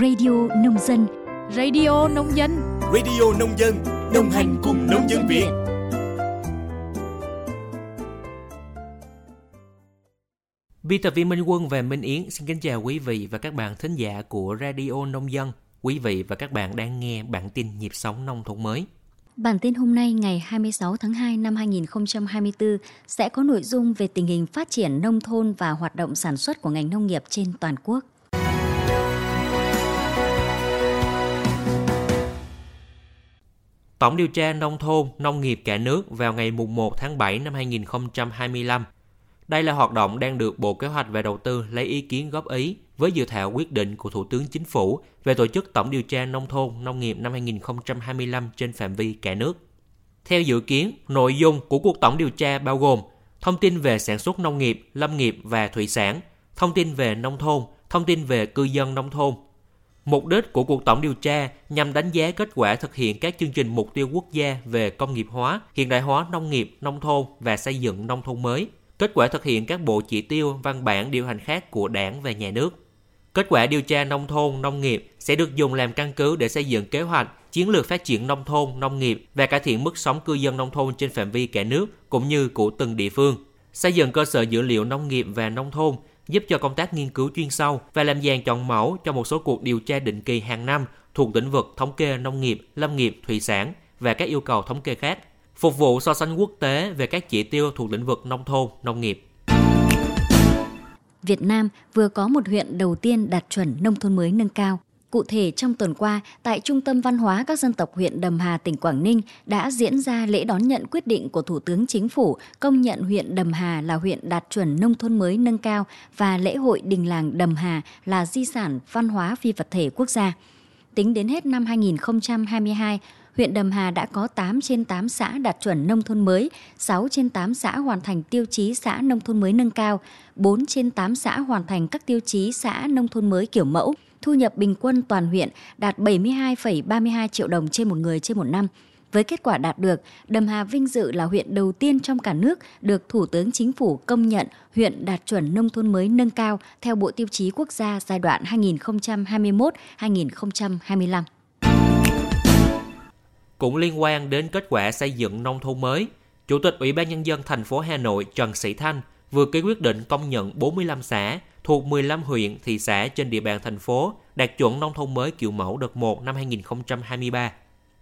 Radio Nông Dân Radio Nông Dân Radio Nông Dân Đồng hành cùng nông dân Việt Biên tập viên Minh Quân và Minh Yến xin kính chào quý vị và các bạn thính giả của Radio Nông Dân. Quý vị và các bạn đang nghe bản tin nhịp sống nông thôn mới. Bản tin hôm nay ngày 26 tháng 2 năm 2024 sẽ có nội dung về tình hình phát triển nông thôn và hoạt động sản xuất của ngành nông nghiệp trên toàn quốc. Tổng điều tra nông thôn, nông nghiệp cả nước vào ngày 1 tháng 7 năm 2025. Đây là hoạt động đang được Bộ Kế hoạch và Đầu tư lấy ý kiến góp ý với dự thảo quyết định của Thủ tướng Chính phủ về tổ chức tổng điều tra nông thôn nông nghiệp năm 2025 trên phạm vi cả nước. Theo dự kiến, nội dung của cuộc tổng điều tra bao gồm thông tin về sản xuất nông nghiệp, lâm nghiệp và thủy sản, thông tin về nông thôn, thông tin về cư dân nông thôn. Mục đích của cuộc tổng điều tra nhằm đánh giá kết quả thực hiện các chương trình mục tiêu quốc gia về công nghiệp hóa, hiện đại hóa nông nghiệp, nông thôn và xây dựng nông thôn mới, kết quả thực hiện các bộ chỉ tiêu, văn bản điều hành khác của đảng và nhà nước. Kết quả điều tra nông thôn, nông nghiệp sẽ được dùng làm căn cứ để xây dựng kế hoạch, chiến lược phát triển nông thôn, nông nghiệp và cải thiện mức sống cư dân nông thôn trên phạm vi cả nước cũng như của từng địa phương. Xây dựng cơ sở dữ liệu nông nghiệp và nông thôn giúp cho công tác nghiên cứu chuyên sâu và làm dàn chọn mẫu cho một số cuộc điều tra định kỳ hàng năm thuộc lĩnh vực thống kê nông nghiệp, lâm nghiệp, thủy sản và các yêu cầu thống kê khác, phục vụ so sánh quốc tế về các chỉ tiêu thuộc lĩnh vực nông thôn, nông nghiệp. Việt Nam vừa có một huyện đầu tiên đạt chuẩn nông thôn mới nâng cao. Cụ thể, trong tuần qua, tại Trung tâm Văn hóa các dân tộc huyện Đầm Hà, tỉnh Quảng Ninh đã diễn ra lễ đón nhận quyết định của Thủ tướng Chính phủ công nhận huyện Đầm Hà là huyện đạt chuẩn nông thôn mới nâng cao và lễ hội đình làng Đầm Hà là di sản văn hóa phi vật thể quốc gia. Tính đến hết năm 2022, huyện Đầm Hà đã có 8 trên 8 xã đạt chuẩn nông thôn mới, 6 trên 8 xã hoàn thành tiêu chí xã nông thôn mới nâng cao, 4 trên 8 xã hoàn thành các tiêu chí xã nông thôn mới kiểu mẫu, thu nhập bình quân toàn huyện đạt 72,32 triệu đồng trên một người trên một năm. Với kết quả đạt được, Đầm Hà vinh dự là huyện đầu tiên trong cả nước được Thủ tướng Chính phủ công nhận huyện đạt chuẩn nông thôn mới nâng cao theo Bộ Tiêu chí Quốc gia giai đoạn 2021-2025. Cũng liên quan đến kết quả xây dựng nông thôn mới, Chủ tịch Ủy ban Nhân dân thành phố Hà Nội Trần Sĩ Thanh vừa ký quyết định công nhận 45 xã thuộc 15 huyện, thị xã trên địa bàn thành phố đạt chuẩn nông thôn mới kiểu mẫu đợt 1 năm 2023.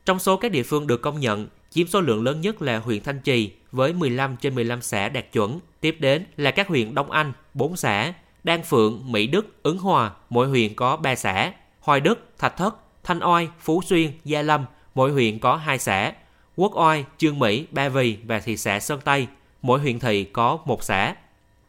Trong số các địa phương được công nhận, chiếm số lượng lớn nhất là huyện Thanh Trì với 15 trên 15 xã đạt chuẩn. Tiếp đến là các huyện Đông Anh, 4 xã, Đan Phượng, Mỹ Đức, Ứng Hòa, mỗi huyện có 3 xã, Hoài Đức, Thạch Thất, Thanh Oai, Phú Xuyên, Gia Lâm, mỗi huyện có 2 xã, Quốc Oai, Trương Mỹ, Ba Vì và thị xã Sơn Tây, mỗi huyện thị có một xã.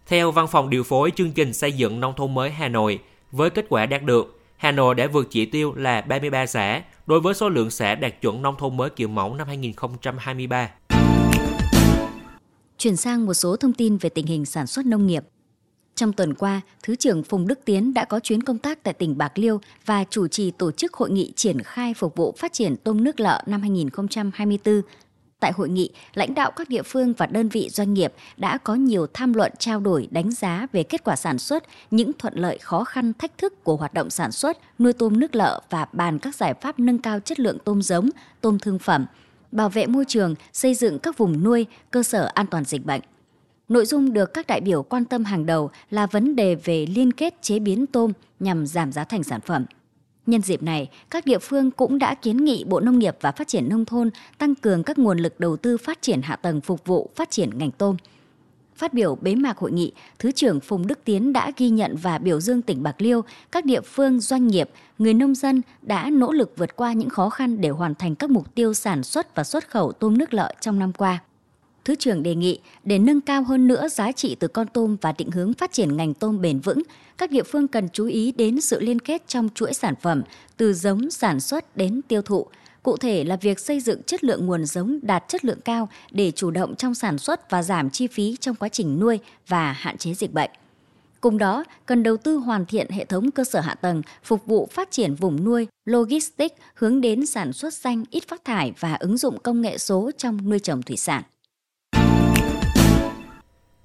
Theo Văn phòng điều phối chương trình xây dựng nông thôn mới Hà Nội, với kết quả đạt được, Hà Nội đã vượt chỉ tiêu là 33 xã đối với số lượng xã đạt chuẩn nông thôn mới kiểu mẫu năm 2023. Chuyển sang một số thông tin về tình hình sản xuất nông nghiệp. Trong tuần qua, Thứ trưởng Phùng Đức Tiến đã có chuyến công tác tại tỉnh Bạc Liêu và chủ trì tổ chức hội nghị triển khai phục vụ phát triển tôm nước lợ năm 2024 Tại hội nghị, lãnh đạo các địa phương và đơn vị doanh nghiệp đã có nhiều tham luận trao đổi đánh giá về kết quả sản xuất, những thuận lợi khó khăn thách thức của hoạt động sản xuất, nuôi tôm nước lợ và bàn các giải pháp nâng cao chất lượng tôm giống, tôm thương phẩm, bảo vệ môi trường, xây dựng các vùng nuôi, cơ sở an toàn dịch bệnh. Nội dung được các đại biểu quan tâm hàng đầu là vấn đề về liên kết chế biến tôm nhằm giảm giá thành sản phẩm. Nhân dịp này, các địa phương cũng đã kiến nghị Bộ Nông nghiệp và Phát triển Nông thôn tăng cường các nguồn lực đầu tư phát triển hạ tầng phục vụ phát triển ngành tôm. Phát biểu bế mạc hội nghị, Thứ trưởng Phùng Đức Tiến đã ghi nhận và biểu dương tỉnh Bạc Liêu, các địa phương, doanh nghiệp, người nông dân đã nỗ lực vượt qua những khó khăn để hoàn thành các mục tiêu sản xuất và xuất khẩu tôm nước lợ trong năm qua. Thứ trưởng đề nghị để nâng cao hơn nữa giá trị từ con tôm và định hướng phát triển ngành tôm bền vững, các địa phương cần chú ý đến sự liên kết trong chuỗi sản phẩm từ giống sản xuất đến tiêu thụ. Cụ thể là việc xây dựng chất lượng nguồn giống đạt chất lượng cao để chủ động trong sản xuất và giảm chi phí trong quá trình nuôi và hạn chế dịch bệnh. Cùng đó, cần đầu tư hoàn thiện hệ thống cơ sở hạ tầng phục vụ phát triển vùng nuôi, logistics hướng đến sản xuất xanh ít phát thải và ứng dụng công nghệ số trong nuôi trồng thủy sản.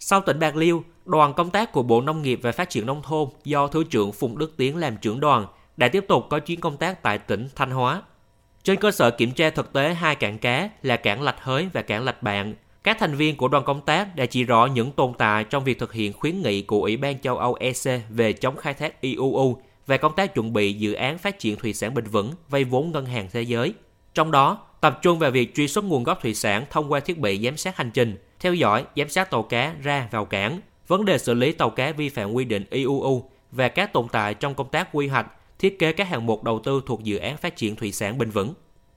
Sau tỉnh Bạc Liêu, đoàn công tác của Bộ Nông nghiệp và Phát triển Nông thôn do Thứ trưởng Phùng Đức Tiến làm trưởng đoàn đã tiếp tục có chuyến công tác tại tỉnh Thanh Hóa. Trên cơ sở kiểm tra thực tế hai cảng cá là cảng Lạch Hới và cảng Lạch Bạn, các thành viên của đoàn công tác đã chỉ rõ những tồn tại trong việc thực hiện khuyến nghị của Ủy ban châu Âu EC về chống khai thác IUU về công tác chuẩn bị dự án phát triển thủy sản bền vững vay vốn ngân hàng thế giới. Trong đó, tập trung vào việc truy xuất nguồn gốc thủy sản thông qua thiết bị giám sát hành trình, theo dõi, giám sát tàu cá ra vào cảng, vấn đề xử lý tàu cá vi phạm quy định IUU và các tồn tại trong công tác quy hoạch, thiết kế các hạng mục đầu tư thuộc dự án phát triển thủy sản bền vững.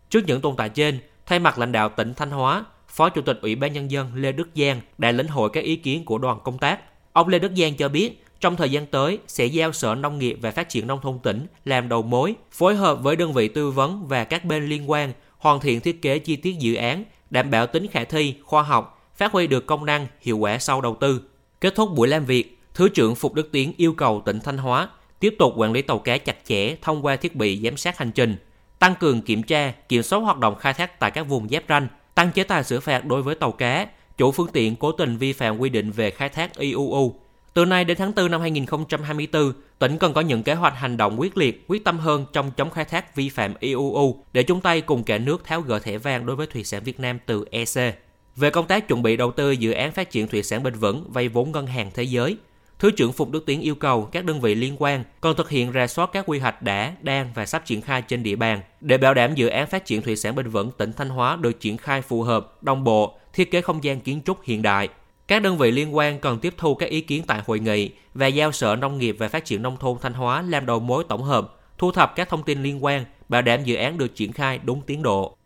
Trước những tồn tại trên, thay mặt lãnh đạo tỉnh Thanh Hóa, Phó Chủ tịch Ủy ban Nhân dân Lê Đức Giang đã lĩnh hội các ý kiến của đoàn công tác. Ông Lê Đức Giang cho biết, trong thời gian tới sẽ giao Sở Nông nghiệp và Phát triển Nông thôn tỉnh làm đầu mối, phối hợp với đơn vị tư vấn và các bên liên quan hoàn thiện thiết kế chi tiết dự án, đảm bảo tính khả thi, khoa học, phát huy được công năng, hiệu quả sau đầu tư. Kết thúc buổi làm việc, Thứ trưởng Phục Đức Tiến yêu cầu tỉnh Thanh Hóa tiếp tục quản lý tàu cá chặt chẽ thông qua thiết bị giám sát hành trình, tăng cường kiểm tra, kiểm soát hoạt động khai thác tại các vùng giáp ranh, tăng chế tài xử phạt đối với tàu cá, chủ phương tiện cố tình vi phạm quy định về khai thác IUU. Từ nay đến tháng 4 năm 2024, tỉnh cần có những kế hoạch hành động quyết liệt, quyết tâm hơn trong chống khai thác vi phạm IUU để chung tay cùng cả nước tháo gỡ thẻ vàng đối với thủy sản Việt Nam từ EC. Về công tác chuẩn bị đầu tư dự án phát triển thủy sản bền vững vay vốn ngân hàng thế giới, Thứ trưởng Phùng Đức Tiến yêu cầu các đơn vị liên quan cần thực hiện rà soát các quy hoạch đã, đang và sắp triển khai trên địa bàn để bảo đảm dự án phát triển thủy sản bền vững tỉnh Thanh Hóa được triển khai phù hợp, đồng bộ, thiết kế không gian kiến trúc hiện đại. Các đơn vị liên quan cần tiếp thu các ý kiến tại hội nghị và giao Sở Nông nghiệp và Phát triển Nông thôn Thanh Hóa làm đầu mối tổng hợp, thu thập các thông tin liên quan, bảo đảm dự án được triển khai đúng tiến độ.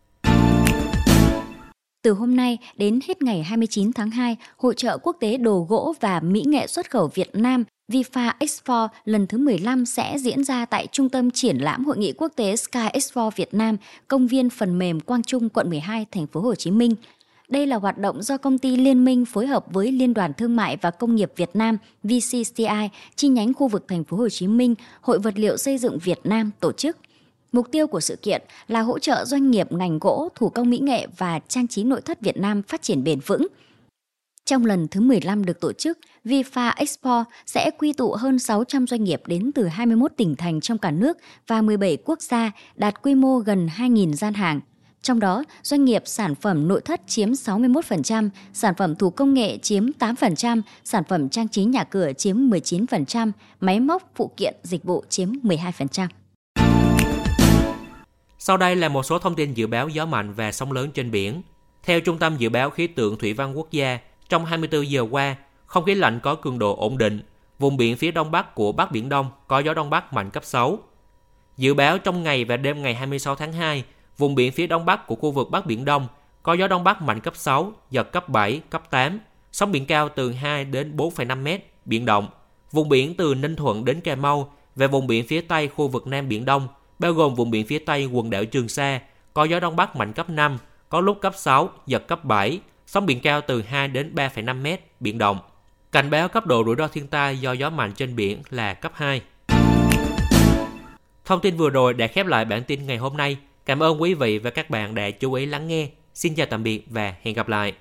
Từ hôm nay đến hết ngày 29 tháng 2, Hội trợ quốc tế đồ gỗ và mỹ nghệ xuất khẩu Việt Nam VIFA Expo lần thứ 15 sẽ diễn ra tại Trung tâm Triển lãm Hội nghị Quốc tế Sky Expo Việt Nam, công viên phần mềm Quang Trung, quận 12, thành phố Hồ Chí Minh. Đây là hoạt động do công ty Liên minh phối hợp với Liên đoàn Thương mại và Công nghiệp Việt Nam VCCI chi nhánh khu vực thành phố Hồ Chí Minh, Hội vật liệu xây dựng Việt Nam tổ chức. Mục tiêu của sự kiện là hỗ trợ doanh nghiệp ngành gỗ, thủ công mỹ nghệ và trang trí nội thất Việt Nam phát triển bền vững. Trong lần thứ 15 được tổ chức, VIFA Expo sẽ quy tụ hơn 600 doanh nghiệp đến từ 21 tỉnh thành trong cả nước và 17 quốc gia, đạt quy mô gần 2.000 gian hàng. Trong đó, doanh nghiệp sản phẩm nội thất chiếm 61%, sản phẩm thủ công nghệ chiếm 8%, sản phẩm trang trí nhà cửa chiếm 19%, máy móc, phụ kiện, dịch vụ chiếm 12%. Sau đây là một số thông tin dự báo gió mạnh và sóng lớn trên biển. Theo Trung tâm Dự báo Khí tượng Thủy văn Quốc gia, trong 24 giờ qua, không khí lạnh có cường độ ổn định. Vùng biển phía đông bắc của Bắc Biển Đông có gió đông bắc mạnh cấp 6. Dự báo trong ngày và đêm ngày 26 tháng 2, vùng biển phía đông bắc của khu vực Bắc Biển Đông có gió đông bắc mạnh cấp 6, giật cấp 7, cấp 8, sóng biển cao từ 2 đến 4,5 mét, biển động. Vùng biển từ Ninh Thuận đến Cà Mau và vùng biển phía tây khu vực Nam Biển Đông bao gồm vùng biển phía Tây quần đảo Trường Sa, có gió Đông Bắc mạnh cấp 5, có lúc cấp 6, giật cấp 7, sóng biển cao từ 2 đến 3,5 mét, biển động. Cảnh báo cấp độ rủi ro thiên tai do gió mạnh trên biển là cấp 2. Thông tin vừa rồi đã khép lại bản tin ngày hôm nay. Cảm ơn quý vị và các bạn đã chú ý lắng nghe. Xin chào tạm biệt và hẹn gặp lại.